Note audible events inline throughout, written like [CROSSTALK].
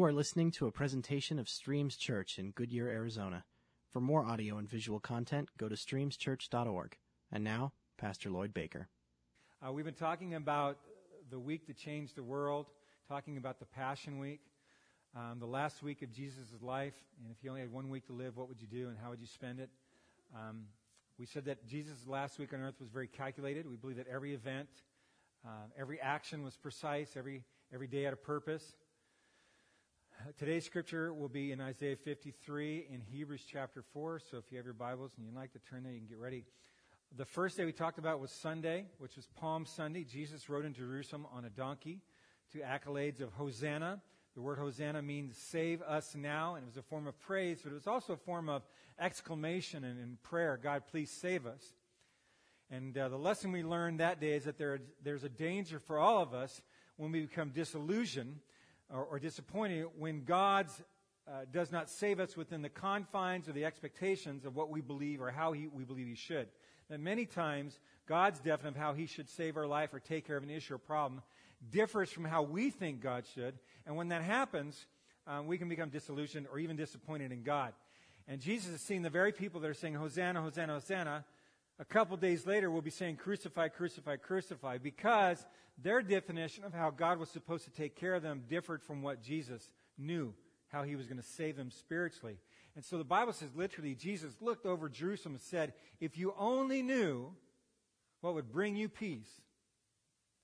You are listening to a presentation of Streams Church in Goodyear, Arizona. For more audio and visual content, go to streamschurch.org. And now, Pastor Lloyd Baker. Uh, we've been talking about the week that changed the world, talking about the Passion Week, um, the last week of Jesus' life. And if you only had one week to live, what would you do and how would you spend it? Um, we said that Jesus' last week on earth was very calculated. We believe that every event, uh, every action was precise, every, every day had a purpose. Today's scripture will be in Isaiah 53 in Hebrews chapter 4. So if you have your Bibles and you'd like to turn there, you can get ready. The first day we talked about was Sunday, which was Palm Sunday. Jesus rode in Jerusalem on a donkey to accolades of Hosanna. The word Hosanna means save us now, and it was a form of praise, but it was also a form of exclamation and, and prayer God, please save us. And uh, the lesson we learned that day is that there, there's a danger for all of us when we become disillusioned or, or disappointed when God uh, does not save us within the confines or the expectations of what we believe or how he, we believe He should. That many times God's definition of how He should save our life or take care of an issue or problem differs from how we think God should. And when that happens, um, we can become disillusioned or even disappointed in God. And Jesus is seeing the very people that are saying, Hosanna, Hosanna, Hosanna. A couple days later, we'll be saying, Crucify, crucify, crucify, because their definition of how God was supposed to take care of them differed from what Jesus knew, how he was going to save them spiritually. And so the Bible says literally, Jesus looked over Jerusalem and said, If you only knew what would bring you peace,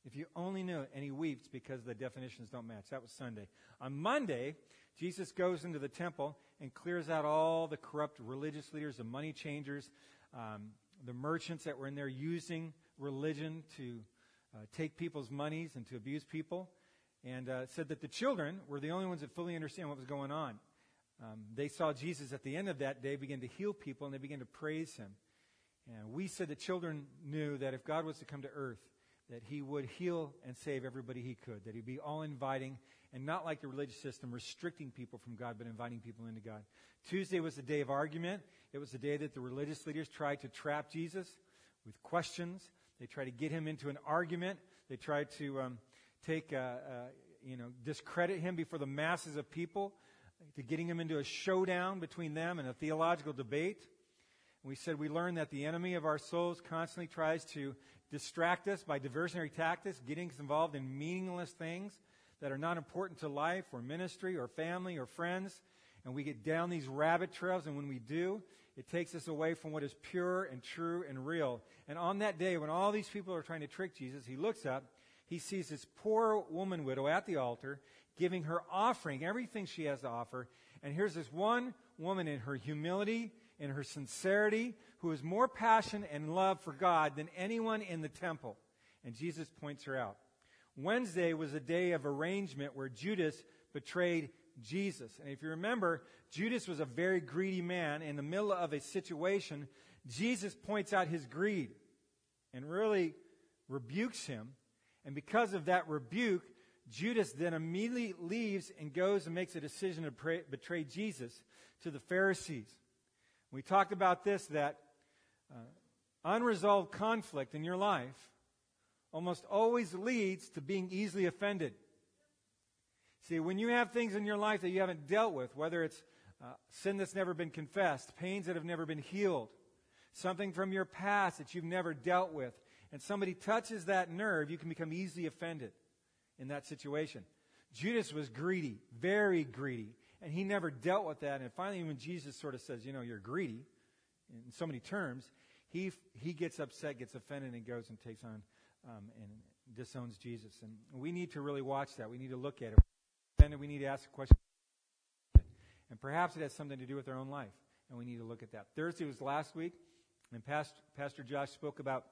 if you only knew it, and he weeps because the definitions don't match. That was Sunday. On Monday, Jesus goes into the temple and clears out all the corrupt religious leaders, the money changers, um, the merchants that were in there using religion to uh, take people's monies and to abuse people. And uh, said that the children were the only ones that fully understand what was going on. Um, they saw Jesus at the end of that day begin to heal people and they began to praise him. And we said the children knew that if God was to come to earth, that he would heal and save everybody he could, that he'd be all inviting and not like the religious system restricting people from God, but inviting people into God. Tuesday was the day of argument. It was the day that the religious leaders tried to trap Jesus with questions. They tried to get him into an argument. They tried to um, take, uh, uh, you know, discredit him before the masses of people, to getting him into a showdown between them and a theological debate. We said we learned that the enemy of our souls constantly tries to distract us by diversionary tactics, getting us involved in meaningless things that are not important to life or ministry or family or friends. And we get down these rabbit trails, and when we do, it takes us away from what is pure and true and real. And on that day, when all these people are trying to trick Jesus, he looks up, he sees this poor woman widow at the altar giving her offering, everything she has to offer. And here's this one woman in her humility in her sincerity, who has more passion and love for God than anyone in the temple. And Jesus points her out. Wednesday was a day of arrangement where Judas betrayed Jesus. And if you remember, Judas was a very greedy man. In the middle of a situation, Jesus points out his greed and really rebukes him. And because of that rebuke, Judas then immediately leaves and goes and makes a decision to pray, betray Jesus to the Pharisees. We talked about this that uh, unresolved conflict in your life almost always leads to being easily offended. See, when you have things in your life that you haven't dealt with, whether it's uh, sin that's never been confessed, pains that have never been healed, something from your past that you've never dealt with, and somebody touches that nerve, you can become easily offended in that situation. Judas was greedy, very greedy. And he never dealt with that. And finally, when Jesus sort of says, you know, you're greedy, in so many terms, he, he gets upset, gets offended, and goes and takes on um, and disowns Jesus. And we need to really watch that. We need to look at it. And we need to ask a question. And perhaps it has something to do with our own life. And we need to look at that. Thursday was last week, and Pastor, Pastor Josh spoke about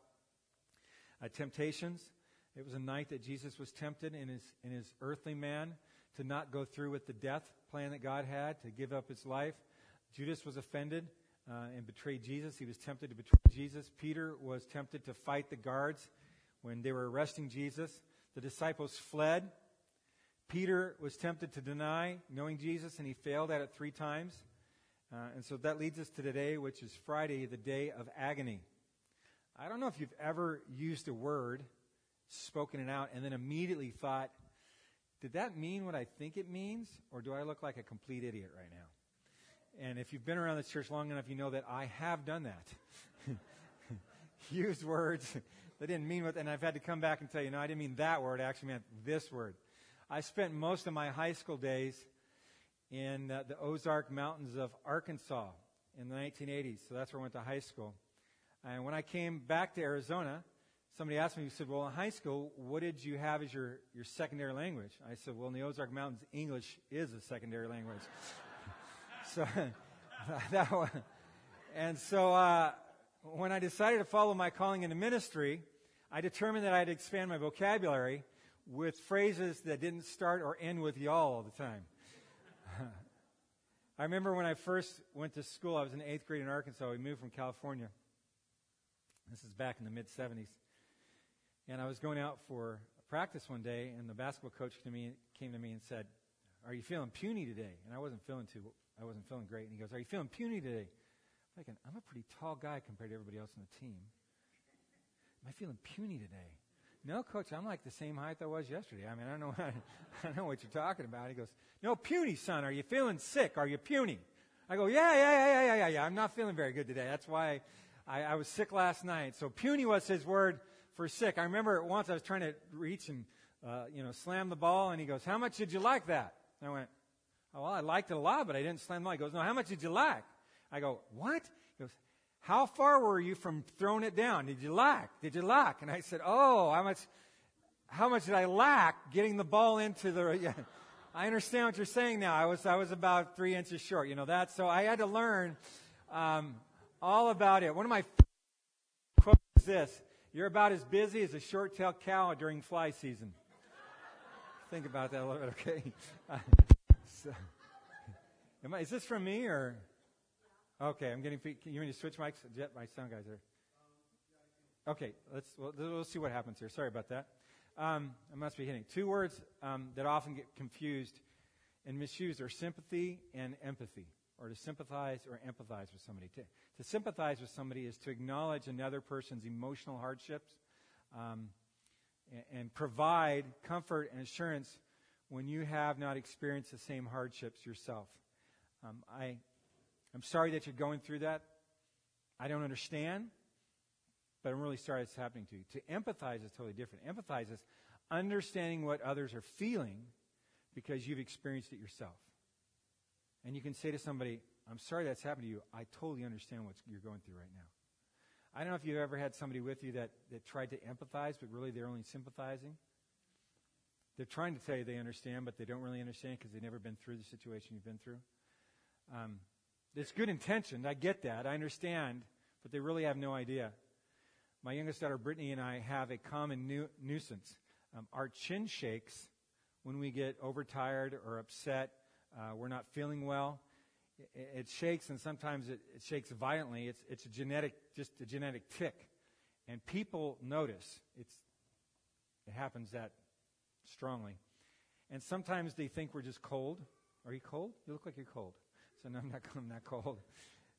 uh, temptations. It was a night that Jesus was tempted in his, in his earthly man to not go through with the death plan that God had to give up his life. Judas was offended uh, and betrayed Jesus. He was tempted to betray Jesus. Peter was tempted to fight the guards when they were arresting Jesus. The disciples fled. Peter was tempted to deny knowing Jesus, and he failed at it three times. Uh, and so that leads us to today, which is Friday, the day of agony. I don't know if you've ever used a word, spoken it out, and then immediately thought, did that mean what I think it means, or do I look like a complete idiot right now? And if you've been around this church long enough, you know that I have done that. [LAUGHS] Used words that didn't mean what, and I've had to come back and tell you, no, I didn't mean that word. I actually meant this word. I spent most of my high school days in uh, the Ozark Mountains of Arkansas in the 1980s. So that's where I went to high school. And when I came back to Arizona, somebody asked me, he said, well, in high school, what did you have as your, your secondary language? I said, well, in the Ozark Mountains, English is a secondary language. [LAUGHS] so [LAUGHS] that one. And so uh, when I decided to follow my calling into ministry, I determined that I'd expand my vocabulary with phrases that didn't start or end with y'all all the time. [LAUGHS] I remember when I first went to school, I was in eighth grade in Arkansas. We moved from California. This is back in the mid 70s. And I was going out for practice one day, and the basketball coach to, me, came to me and said, Are you feeling puny today? And I wasn't feeling too, I wasn't feeling great. And he goes, Are you feeling puny today? I'm thinking, I'm a pretty tall guy compared to everybody else on the team. Am I feeling puny today? No, coach, I'm like the same height I was yesterday. I mean, I don't know, [LAUGHS] I don't know what you're talking about. He goes, no, puny, son. Are you feeling sick? Are you puny? I go, yeah, yeah, yeah, yeah, yeah, yeah. I'm not feeling very good today. That's why I, I was sick last night. So puny was his word for sick. I remember once I was trying to reach and, uh, you know, slam the ball, and he goes, how much did you like that? And I went, oh, well, I liked it a lot, but I didn't slam the ball. He goes, no, how much did you like? I go, what? He goes, how far were you from throwing it down? Did you lack? Did you lack? And I said, Oh, how much, how much did I lack getting the ball into the, [LAUGHS] yeah. I understand what you're saying now. I was, I was about three inches short. You know that? So I had to learn, um, all about it. One of my quotes is this. You're about as busy as a short-tailed cow during fly season. Think about that a little bit, okay? [LAUGHS] So, I, is this from me or? Okay, I'm getting. You want to switch mics? Jet, my sound guys are. Okay, let's we'll, we'll see what happens here. Sorry about that. Um, I must be hitting two words um, that often get confused and misused are sympathy and empathy, or to sympathize or empathize with somebody. To, to sympathize with somebody is to acknowledge another person's emotional hardships um, and, and provide comfort and assurance when you have not experienced the same hardships yourself. Um, I I'm sorry that you're going through that. I don't understand, but I'm really sorry it's happening to you. To empathize is totally different. Empathize is understanding what others are feeling because you've experienced it yourself. And you can say to somebody, I'm sorry that's happened to you. I totally understand what you're going through right now. I don't know if you've ever had somebody with you that, that tried to empathize, but really they're only sympathizing. They're trying to tell you they understand, but they don't really understand because they've never been through the situation you've been through. Um, it's good intention. I get that. I understand. But they really have no idea. My youngest daughter, Brittany, and I have a common nu- nuisance. Um, our chin shakes when we get overtired or upset. Uh, we're not feeling well. It, it shakes, and sometimes it, it, shakes violently. It's, it's a genetic, just a genetic tick. And people notice. It's, it happens that strongly. And sometimes they think we're just cold. Are you cold? You look like you're cold. So no, I'm not, [LAUGHS] I'm not cold.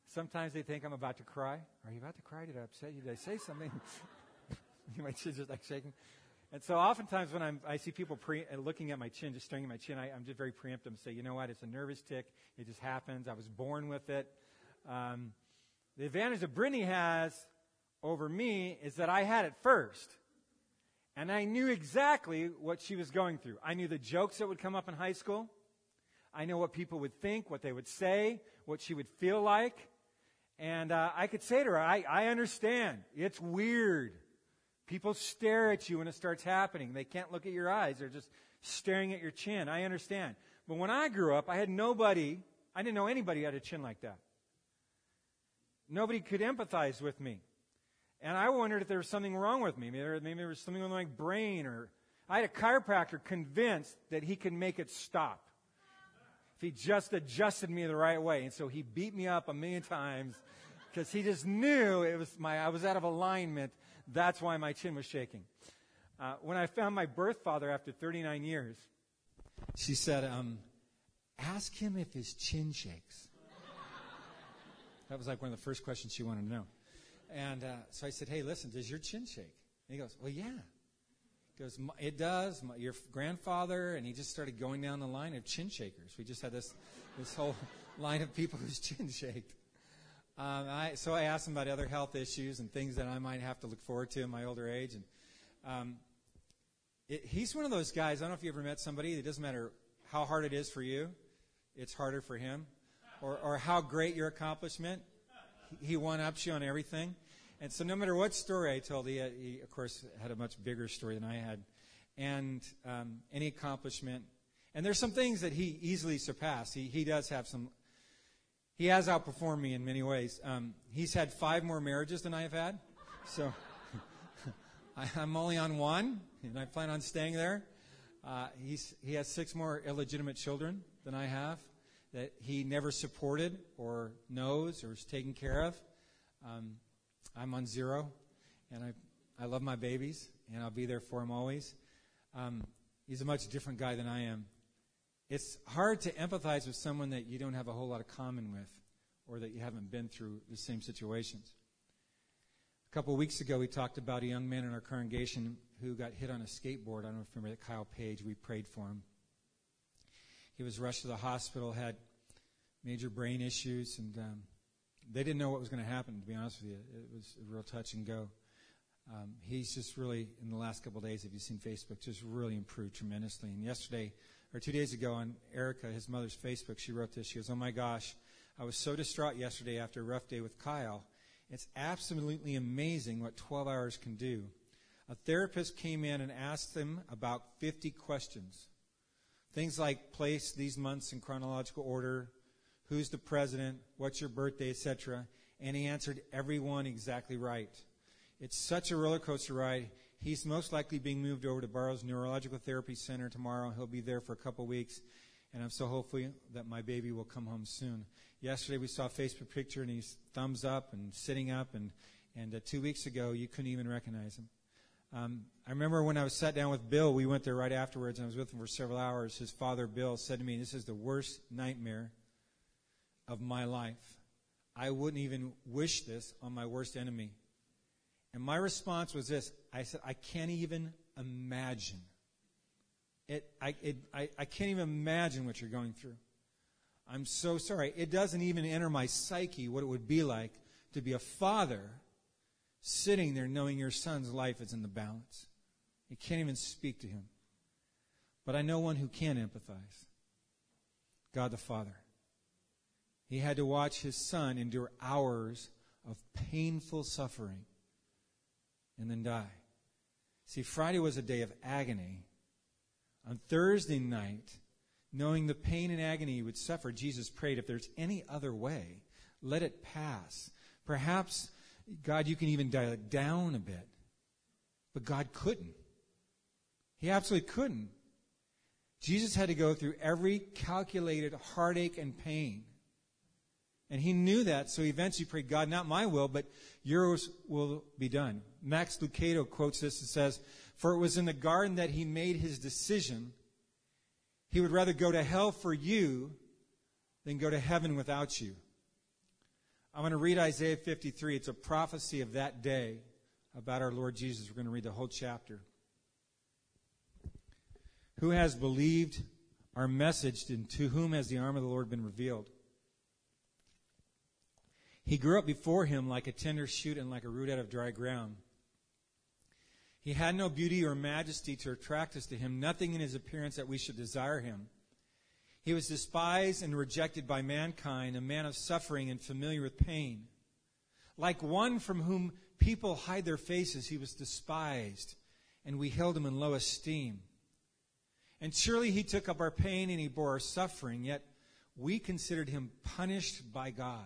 Sometimes they think I'm about to cry. Are you about to cry? Did I upset you? Did I say something? [LAUGHS] my chin's just like shaking. And so oftentimes when I'm, I see people pre, uh, looking at my chin, just staring at my chin, I, am just very preemptive and say, you know what, it's a nervous tick. It just happens. I was born with it. Um, the advantage that Brittany has over me is that I had it first. And I knew exactly what she was going through. I knew the jokes that would come up in high school. I know what people would think, what they would say, what she would feel like. And uh, I could say to her, I, I understand. It's weird. People stare at you when it starts happening. They can't look at your eyes. They're just staring at your chin. I understand. But when I grew up, I had nobody, I didn't know anybody had a chin like that. Nobody could empathize with me. And I wondered if there was something wrong with me. Maybe there, maybe there was something with my brain or I had a chiropractor convinced that he could make it stop if he just adjusted me the right way. And so he beat me up a million times because he just knew it was my, I was out of alignment. That's why my chin was shaking. Uh, when I found my birth father after 39 years, she said, um, ask him if his chin shakes. that was like one of the first questions she wanted to know. And uh, so I said, hey, listen, does your chin shake? And he goes, well, yeah. He Goes, it does. My, your grandfather, and he just started going down the line of chin shakers. We just had this this whole [LAUGHS] line of people whose chin shaked. Um, I, so I asked him about other health issues and things that I might have to look forward to in my older age. And um, it, he's one of those guys. I don't know if you ever met somebody. It doesn't matter how hard it is for you; it's harder for him, or or how great your accomplishment. He, he one ups you on everything. And so, no matter what story I told, he, he of course had a much bigger story than I had, and um, any accomplishment. And there's some things that he easily surpassed. He he does have some. He has outperformed me in many ways. Um, he's had five more marriages than I have had, so [LAUGHS] I, am only on one, and I plan on staying there. Uh, he has six more illegitimate children than I have that he never supported or knows or is taken care of. Um, I'm on zero, and I, I love my babies, and I'll be there for him always. Um, he's a much different guy than I am. It's hard to empathize with someone that you don't have a whole lot of common with, or that you haven't been through the same situations. A couple of weeks ago, we talked about a young man in our congregation who got hit on a skateboard. I don't know if you remember that Kyle Page. We prayed for him. He was rushed to the hospital, had major brain issues, and um, they didn't know what was going to happen, to be honest with you. It was a real touch and go. Um, he's just really, in the last couple of days, if you've seen Facebook, just really improved tremendously. And yesterday, or two days ago, on Erica, his mother's Facebook, she wrote this. She goes, Oh my gosh, I was so distraught yesterday after a rough day with Kyle. It's absolutely amazing what 12 hours can do. A therapist came in and asked him about 50 questions. Things like place these months in chronological order, who's the president, what's your birthday, etc. And he answered every one exactly right. It's such a roller coaster ride. He's most likely being moved over to Barrows Neurological Therapy Center tomorrow. He'll be there for a couple weeks, and I'm so hopeful that my baby will come home soon. Yesterday we saw a Facebook picture, and he's thumbs up and sitting up, and and uh, two weeks ago you couldn't even recognize him. Um, I remember when I was sat down with Bill, we went there right afterwards, and I was with him for several hours. His father, Bill, said to me, "This is the worst nightmare of my life. I wouldn't even wish this on my worst enemy. And my response was this I said, I can't even imagine. It, I, it, I, I can't even imagine what you're going through. I'm so sorry. It doesn't even enter my psyche what it would be like to be a father sitting there knowing your son's life is in the balance. You can't even speak to him. But I know one who can empathize God the Father. He had to watch his son endure hours of painful suffering and then die. See, Friday was a day of agony. On Thursday night, knowing the pain and agony he would suffer, Jesus prayed, if there's any other way, let it pass. Perhaps, God, you can even dial it down a bit. But God couldn't. He absolutely couldn't. Jesus had to go through every calculated heartache and pain and he knew that, so he eventually prayed, God, not my will, but yours will be done. Max Lucado quotes this and says, For it was in the garden that he made his decision. He would rather go to hell for you than go to heaven without you. I'm going to read Isaiah 53. It's a prophecy of that day about our Lord Jesus. We're going to read the whole chapter. Who has believed our message, and to whom has the arm of the Lord been revealed? He grew up before him like a tender shoot and like a root out of dry ground. He had no beauty or majesty to attract us to him, nothing in his appearance that we should desire him. He was despised and rejected by mankind, a man of suffering and familiar with pain. Like one from whom people hide their faces, he was despised, and we held him in low esteem. And surely he took up our pain and he bore our suffering, yet we considered him punished by God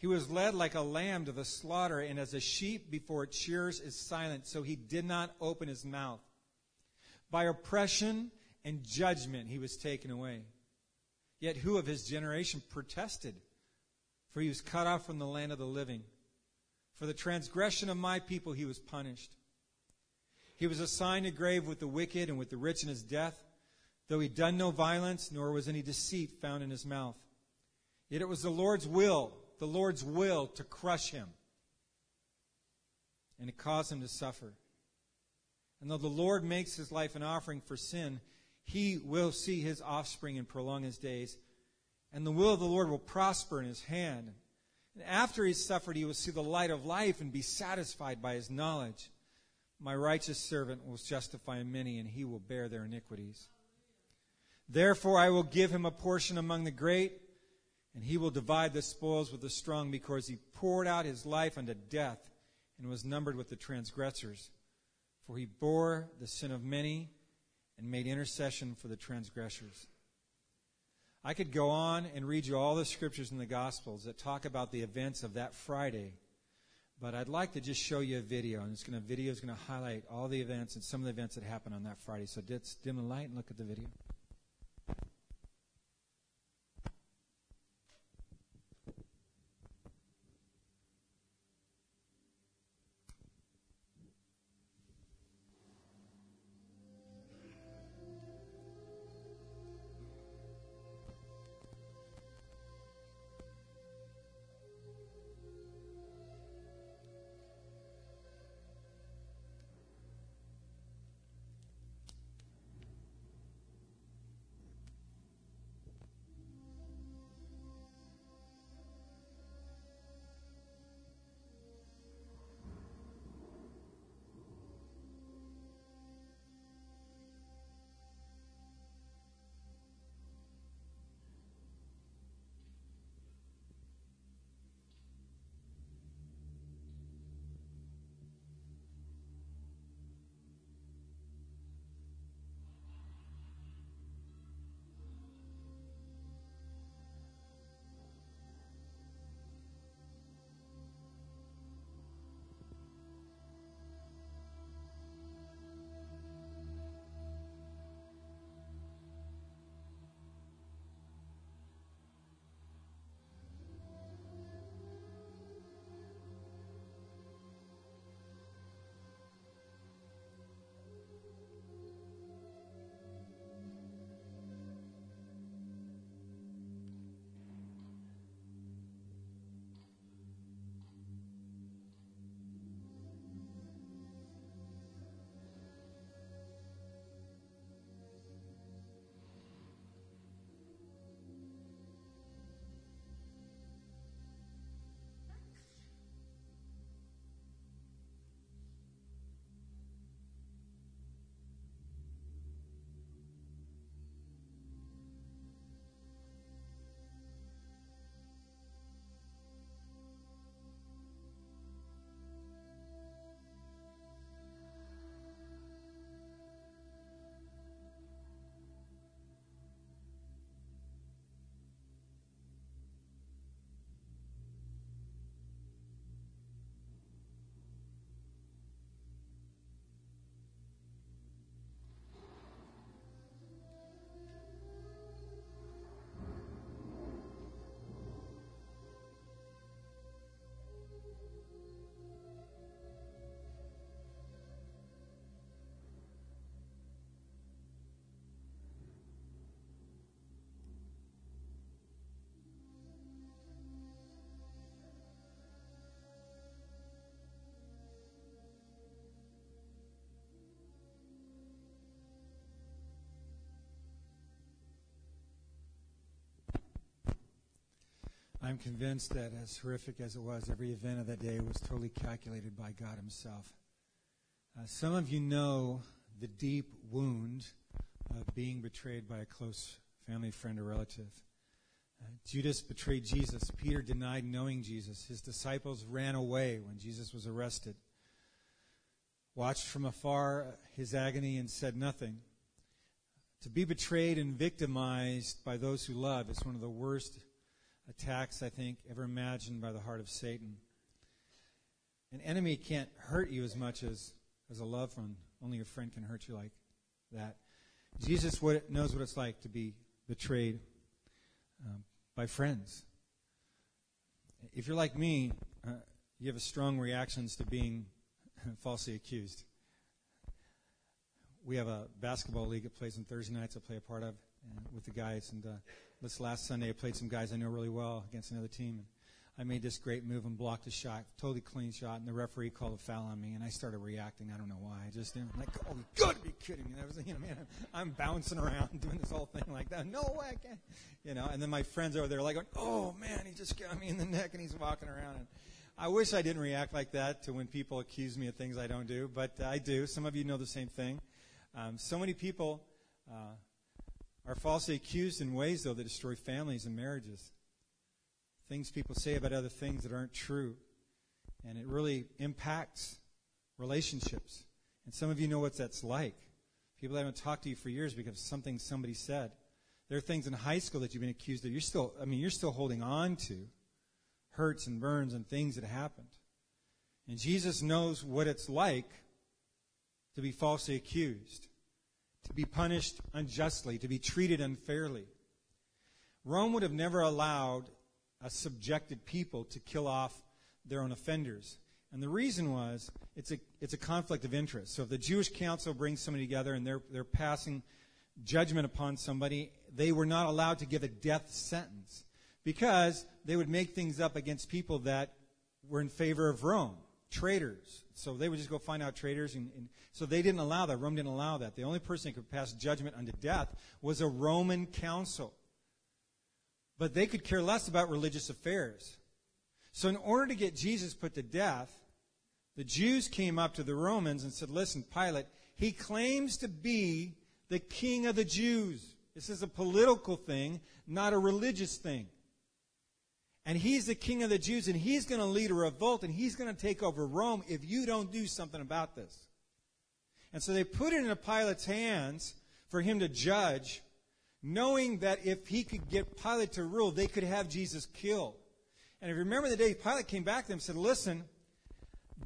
He was led like a lamb to the slaughter, and as a sheep before its shears is silent, so he did not open his mouth. By oppression and judgment he was taken away. Yet who of his generation protested? For he was cut off from the land of the living. For the transgression of my people he was punished. He was assigned a grave with the wicked and with the rich in his death, though he done no violence, nor was any deceit found in his mouth. Yet it was the Lord's will, the Lord's will to crush him and to cause him to suffer. And though the Lord makes his life an offering for sin, he will see his offspring and prolong his days. And the will of the Lord will prosper in his hand. And after he's suffered, he will see the light of life and be satisfied by his knowledge. My righteous servant will justify many, and he will bear their iniquities. Therefore, I will give him a portion among the great, and he will divide the spoils with the strong, because he poured out his life unto death and was numbered with the transgressors. For he bore the sin of many and made intercession for the transgressors. I could go on and read you all the scriptures in the Gospels that talk about the events of that Friday but I'd like to just show you a video, and it's going to video is going to highlight all the events and some of the events that happened on that Friday. So dim the light and look at the video. I'm convinced that as horrific as it was, every event of that day was totally calculated by God Himself. Uh, some of you know the deep wound of being betrayed by a close family friend or relative. Uh, Judas betrayed Jesus. Peter denied knowing Jesus. His disciples ran away when Jesus was arrested. Watched from afar his agony and said nothing. To be betrayed and victimized by those who love is one of the worst attacks, I think, ever imagined by the heart of Satan. An enemy can't hurt you as much as, as a loved one. Only a friend can hurt you like that Jesus knows what it's like to be betrayed um, by friends. If you're like me, uh, you have strong reactions to being [LAUGHS] falsely accused. We have a basketball league that plays on Thursday nights. I play a part of uh, with the guys, and uh, this last Sunday I played some guys I know really well against another team. And I made this great move and blocked a shot, totally clean shot, and the referee called a foul on me, and I started reacting. I don't know why. I just I'm like, oh, you got to be kidding me! I was, you know, man, I'm bouncing around [LAUGHS] doing this whole thing like that. No way, I can't. You know, and then my friends over there are like, oh man, he just got me in the neck, and he's walking around. And I wish I didn't react like that to when people accuse me of things I don't do, but I do. Some of you know the same thing. Um, so many people uh, are falsely accused in ways, though, that destroy families and marriages things people say about other things that aren't true. And it really impacts relationships. And some of you know what that's like. People that haven't talked to you for years because of something somebody said. There are things in high school that you've been accused of. You're still, I mean, you're still holding on to hurts and burns and things that happened. And Jesus knows what it's like to be falsely accused, to be punished unjustly, to be treated unfairly. Rome would have never allowed a subjected people to kill off their own offenders. And the reason was it's a, it's a conflict of interest. So if the Jewish council brings somebody together and they're, they're passing judgment upon somebody, they were not allowed to give a death sentence because they would make things up against people that were in favor of Rome, traitors. So they would just go find out traitors. And, and so they didn't allow that. Rome didn't allow that. The only person that could pass judgment unto death was a Roman council but they could care less about religious affairs. So, in order to get Jesus put to death, the Jews came up to the Romans and said, Listen, Pilate, he claims to be the king of the Jews. This is a political thing, not a religious thing. And he's the king of the Jews, and he's going to lead a revolt, and he's going to take over Rome if you don't do something about this. And so they put it in Pilate's hands for him to judge knowing that if he could get Pilate to rule, they could have Jesus killed. And if you remember the day Pilate came back to them and said, Listen,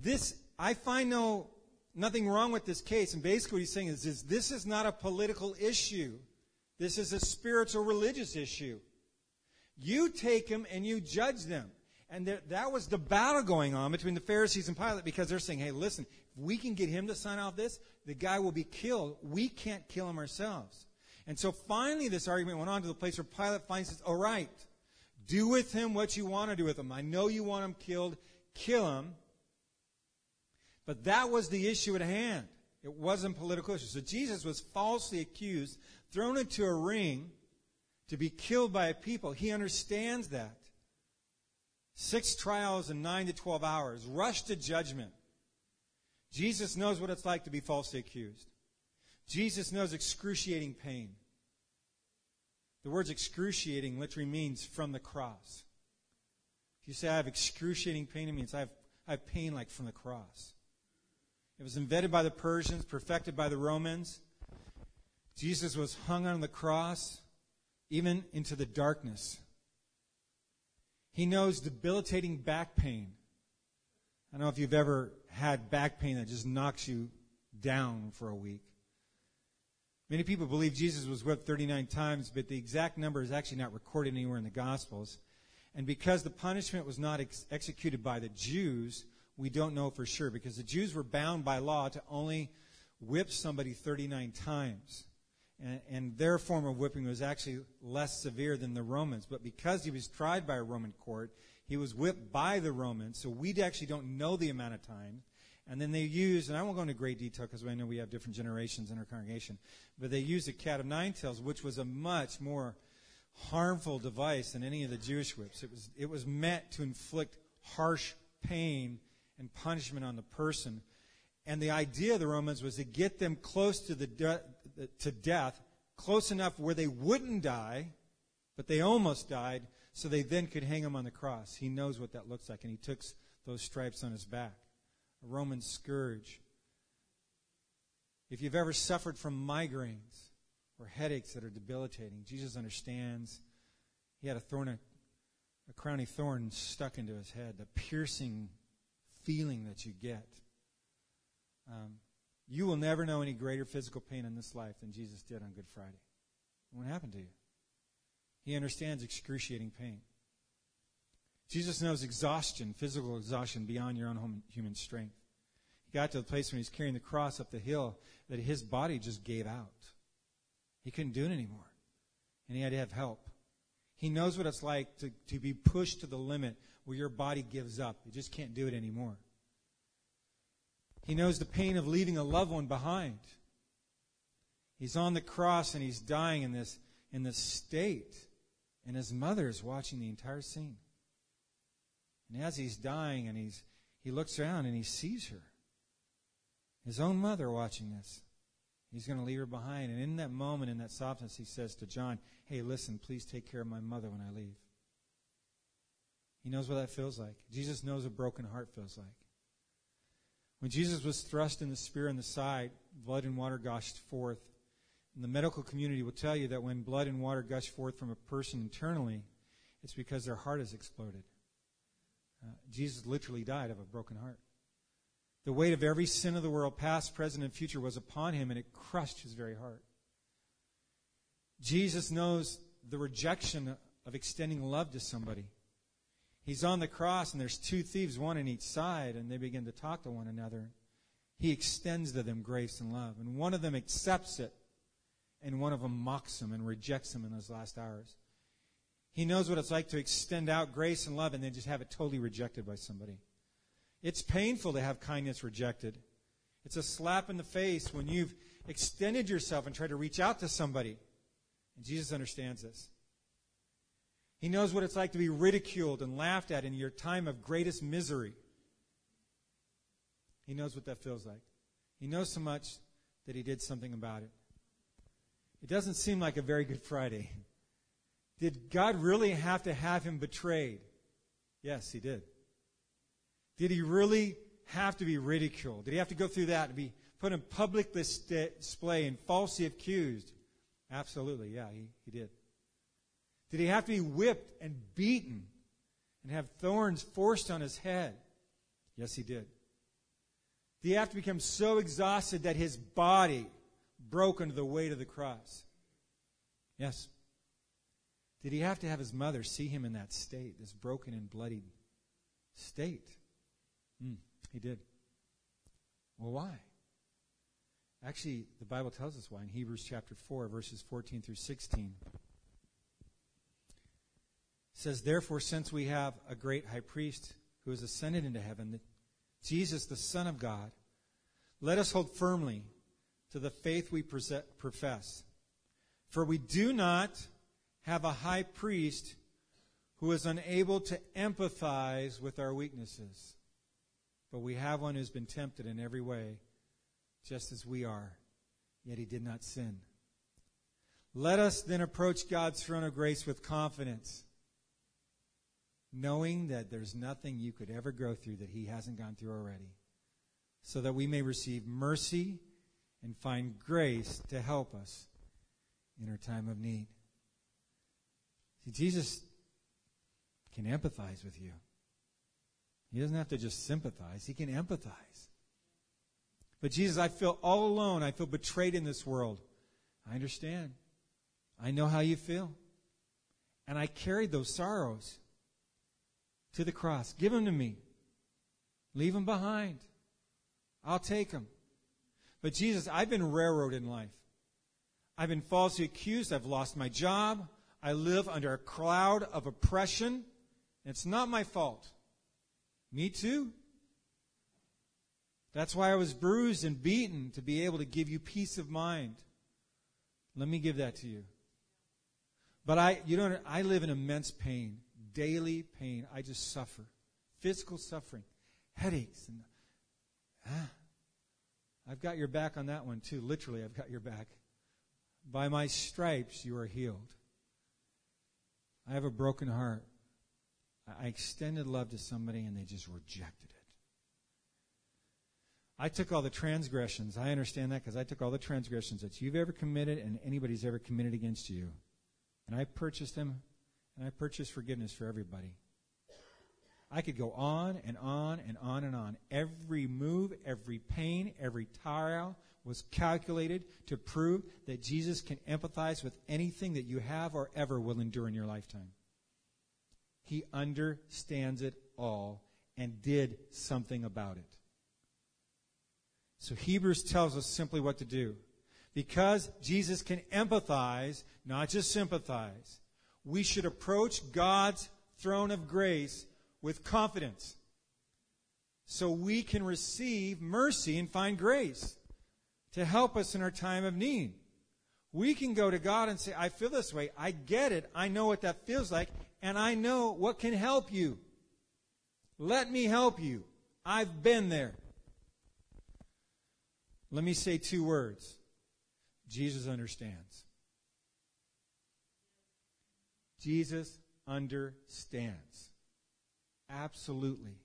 this I find no nothing wrong with this case. And basically what he's saying is, is this is not a political issue. This is a spiritual religious issue. You take them and you judge them. And there, that was the battle going on between the Pharisees and Pilate because they're saying, hey, listen, if we can get him to sign off this, the guy will be killed. We can't kill him ourselves. And so finally, this argument went on to the place where Pilate finds says, All right, do with him what you want to do with him. I know you want him killed, kill him. But that was the issue at hand. It wasn't political issue. So Jesus was falsely accused, thrown into a ring to be killed by a people. He understands that. Six trials in nine to twelve hours, rushed to judgment. Jesus knows what it's like to be falsely accused. Jesus knows excruciating pain. The words excruciating literally means from the cross. If you say I have excruciating pain, it means I have, I have pain like from the cross. It was invented by the Persians, perfected by the Romans. Jesus was hung on the cross, even into the darkness. He knows debilitating back pain. I don't know if you've ever had back pain that just knocks you down for a week. Many people believe Jesus was whipped 39 times, but the exact number is actually not recorded anywhere in the Gospels. And because the punishment was not ex- executed by the Jews, we don't know for sure because the Jews were bound by law to only whip somebody 39 times. And, and, their form of whipping was actually less severe than the Romans. But because he was tried by a Roman court, he was whipped by the Romans. So we actually don't know the amount of time. And then they used, and I won't go into great detail because I know we have different generations in our congregation, but they used a cat of nine tails, which was a much more harmful device than any of the Jewish whips. It was, it was meant to inflict harsh pain and punishment on the person. And the idea of the Romans was to get them close to, the to death, close enough where they wouldn't die, but they almost died, so they then could hang him on the cross. He knows what that looks like, and he took those stripes on his back a Roman scourge. If you've ever suffered from migraines or headaches that are debilitating, Jesus understands. He had a thorn, a, a crowny thorn stuck into his head, the piercing feeling that you get. Um, You will never know any greater physical pain in this life than Jesus did on Good Friday. What happened to you? He understands excruciating pain. Jesus knows exhaustion, physical exhaustion beyond your own human strength. He got to the place when he's carrying the cross up the hill that his body just gave out. He couldn't do it anymore. And he had to have help. He knows what it's like to, to be pushed to the limit where your body gives up. You just can't do it anymore. He knows the pain of leaving a loved one behind. He's on the cross and he's dying in this, in this state. And his mother is watching the entire scene. And as he's dying and he's, he looks around and he sees her. His own mother watching this. He's going to leave her behind. And in that moment, in that softness, he says to John, Hey, listen, please take care of my mother when I leave. He knows what that feels like. Jesus knows what a broken heart feels like. When Jesus was thrust in the spear in the side, blood and water gushed forth. And the medical community will tell you that when blood and water gush forth from a person internally, it's because their heart has exploded. Uh, Jesus literally died of a broken heart. The weight of every sin of the world, past, present, and future, was upon him, and it crushed his very heart. Jesus knows the rejection of extending love to somebody. He's on the cross, and there's two thieves, one on each side, and they begin to talk to one another. He extends to them grace and love, and one of them accepts it, and one of them mocks him and rejects him in those last hours. He knows what it's like to extend out grace and love and then just have it totally rejected by somebody. It's painful to have kindness rejected. It's a slap in the face when you've extended yourself and tried to reach out to somebody. And Jesus understands this. He knows what it's like to be ridiculed and laughed at in your time of greatest misery. He knows what that feels like. He knows so much that he did something about it. It doesn't seem like a very good Friday. Did God really have to have him betrayed? Yes, he did. Did he really have to be ridiculed? Did he have to go through that and be put in public display and falsely accused? Absolutely, yeah, he, he did. Did he have to be whipped and beaten and have thorns forced on his head? Yes, he did. Did he have to become so exhausted that his body broke under the weight of the cross? Yes. Did he have to have his mother see him in that state, this broken and bloodied state? Mm, he did. Well, why? Actually, the Bible tells us why in Hebrews chapter 4, verses 14 through 16. Says, Therefore, since we have a great high priest who has ascended into heaven, Jesus, the Son of God, let us hold firmly to the faith we profess. For we do not have a high priest who is unable to empathize with our weaknesses but we have one who's been tempted in every way, just as we are, yet he did not sin. Let us then approach God's throne of grace with confidence, knowing that there's nothing you could ever go through that he hasn't gone through already, so that we may receive mercy and find grace to help us in our time of need. See, Jesus can empathize with you. He doesn't have to just sympathize, he can empathize. But Jesus, I feel all alone. I feel betrayed in this world. I understand. I know how you feel. And I carried those sorrows to the cross. Give them to me. Leave them behind. I'll take them. But Jesus, I've been railroaded in life. I've been falsely accused. I've lost my job. I live under a cloud of oppression. It's not my fault. Me too. That's why I was bruised and beaten to be able to give you peace of mind. Let me give that to you. But I, you know, I live in immense pain, daily pain. I just suffer, physical suffering, headaches, and ah, I've got your back on that one too. Literally, I've got your back. By my stripes, you are healed. I have a broken heart. I extended love to somebody and they just rejected it. I took all the transgressions. I understand that because I took all the transgressions that you've ever committed and anybody's ever committed against you. And I purchased them and I purchased forgiveness for everybody. I could go on and on and on and on. Every move, every pain, every trial was calculated to prove that Jesus can empathize with anything that you have or ever will endure in your lifetime. He understands it all and did something about it. So Hebrews tells us simply what to do. Because Jesus can empathize, not just sympathize, we should approach God's throne of grace with confidence so we can receive mercy and find grace to help us in our time of need. We can go to God and say, I feel this way. I get it. I know what that feels like. And I know what can help you. Let me help you. I've been there. Let me say two words Jesus understands. Jesus understands. Absolutely.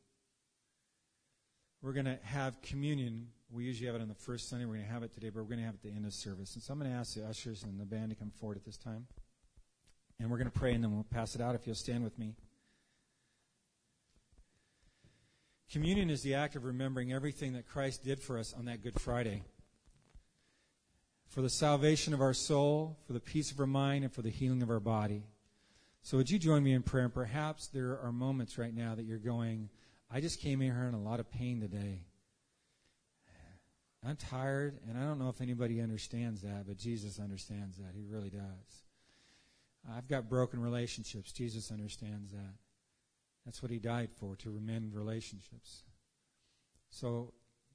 We're going to have communion. We usually have it on the first Sunday. We're going to have it today, but we're going to have it at the end of service. And so I'm going to ask the ushers and the band to come forward at this time. And we're going to pray, and then we'll pass it out if you'll stand with me. Communion is the act of remembering everything that Christ did for us on that Good Friday. For the salvation of our soul, for the peace of our mind, and for the healing of our body. So would you join me in prayer? And perhaps there are moments right now that you're going, I just came in here in a lot of pain today. I'm tired, and I don't know if anybody understands that, but Jesus understands that. He really does. I've got broken relationships. Jesus understands that. That's what he died for, to mend relationships. So,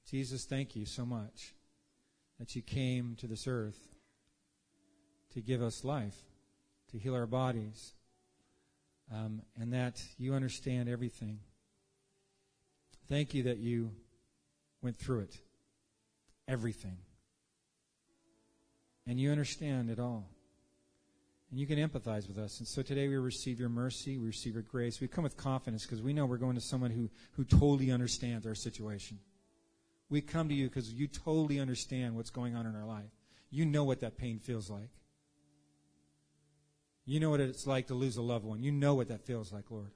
Jesus, thank you so much that you came to this earth to give us life, to heal our bodies, um, and that you understand everything. Thank you that you went through it, everything. And you understand it all. And you can empathize with us. And so today we receive your mercy, we receive your grace. We come with confidence because we know we're going to someone who, who totally understands our situation. We come to you because you totally understand what's going on in our life. You know what that pain feels like. You know what it's like to lose a loved one. You know what that feels like, Lord.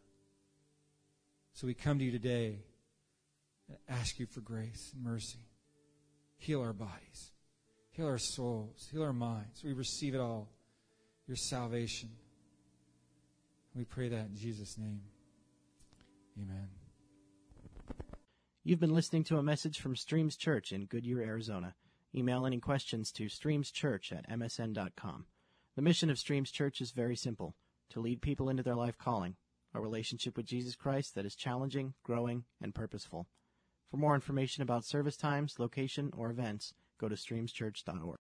So we come to you today and ask you for grace and mercy. Heal our bodies, heal our souls, heal our minds. We receive it all your salvation. We pray that in Jesus' name. Amen. You've been listening to a message from Streams Church in Goodyear, Arizona. Email any questions to streamschurch at msn.com. The mission of Streams Church is very simple to lead people into their life calling, a relationship with Jesus Christ that is challenging, growing, and purposeful. For more information about service times, location, or events, go to streamschurch.org.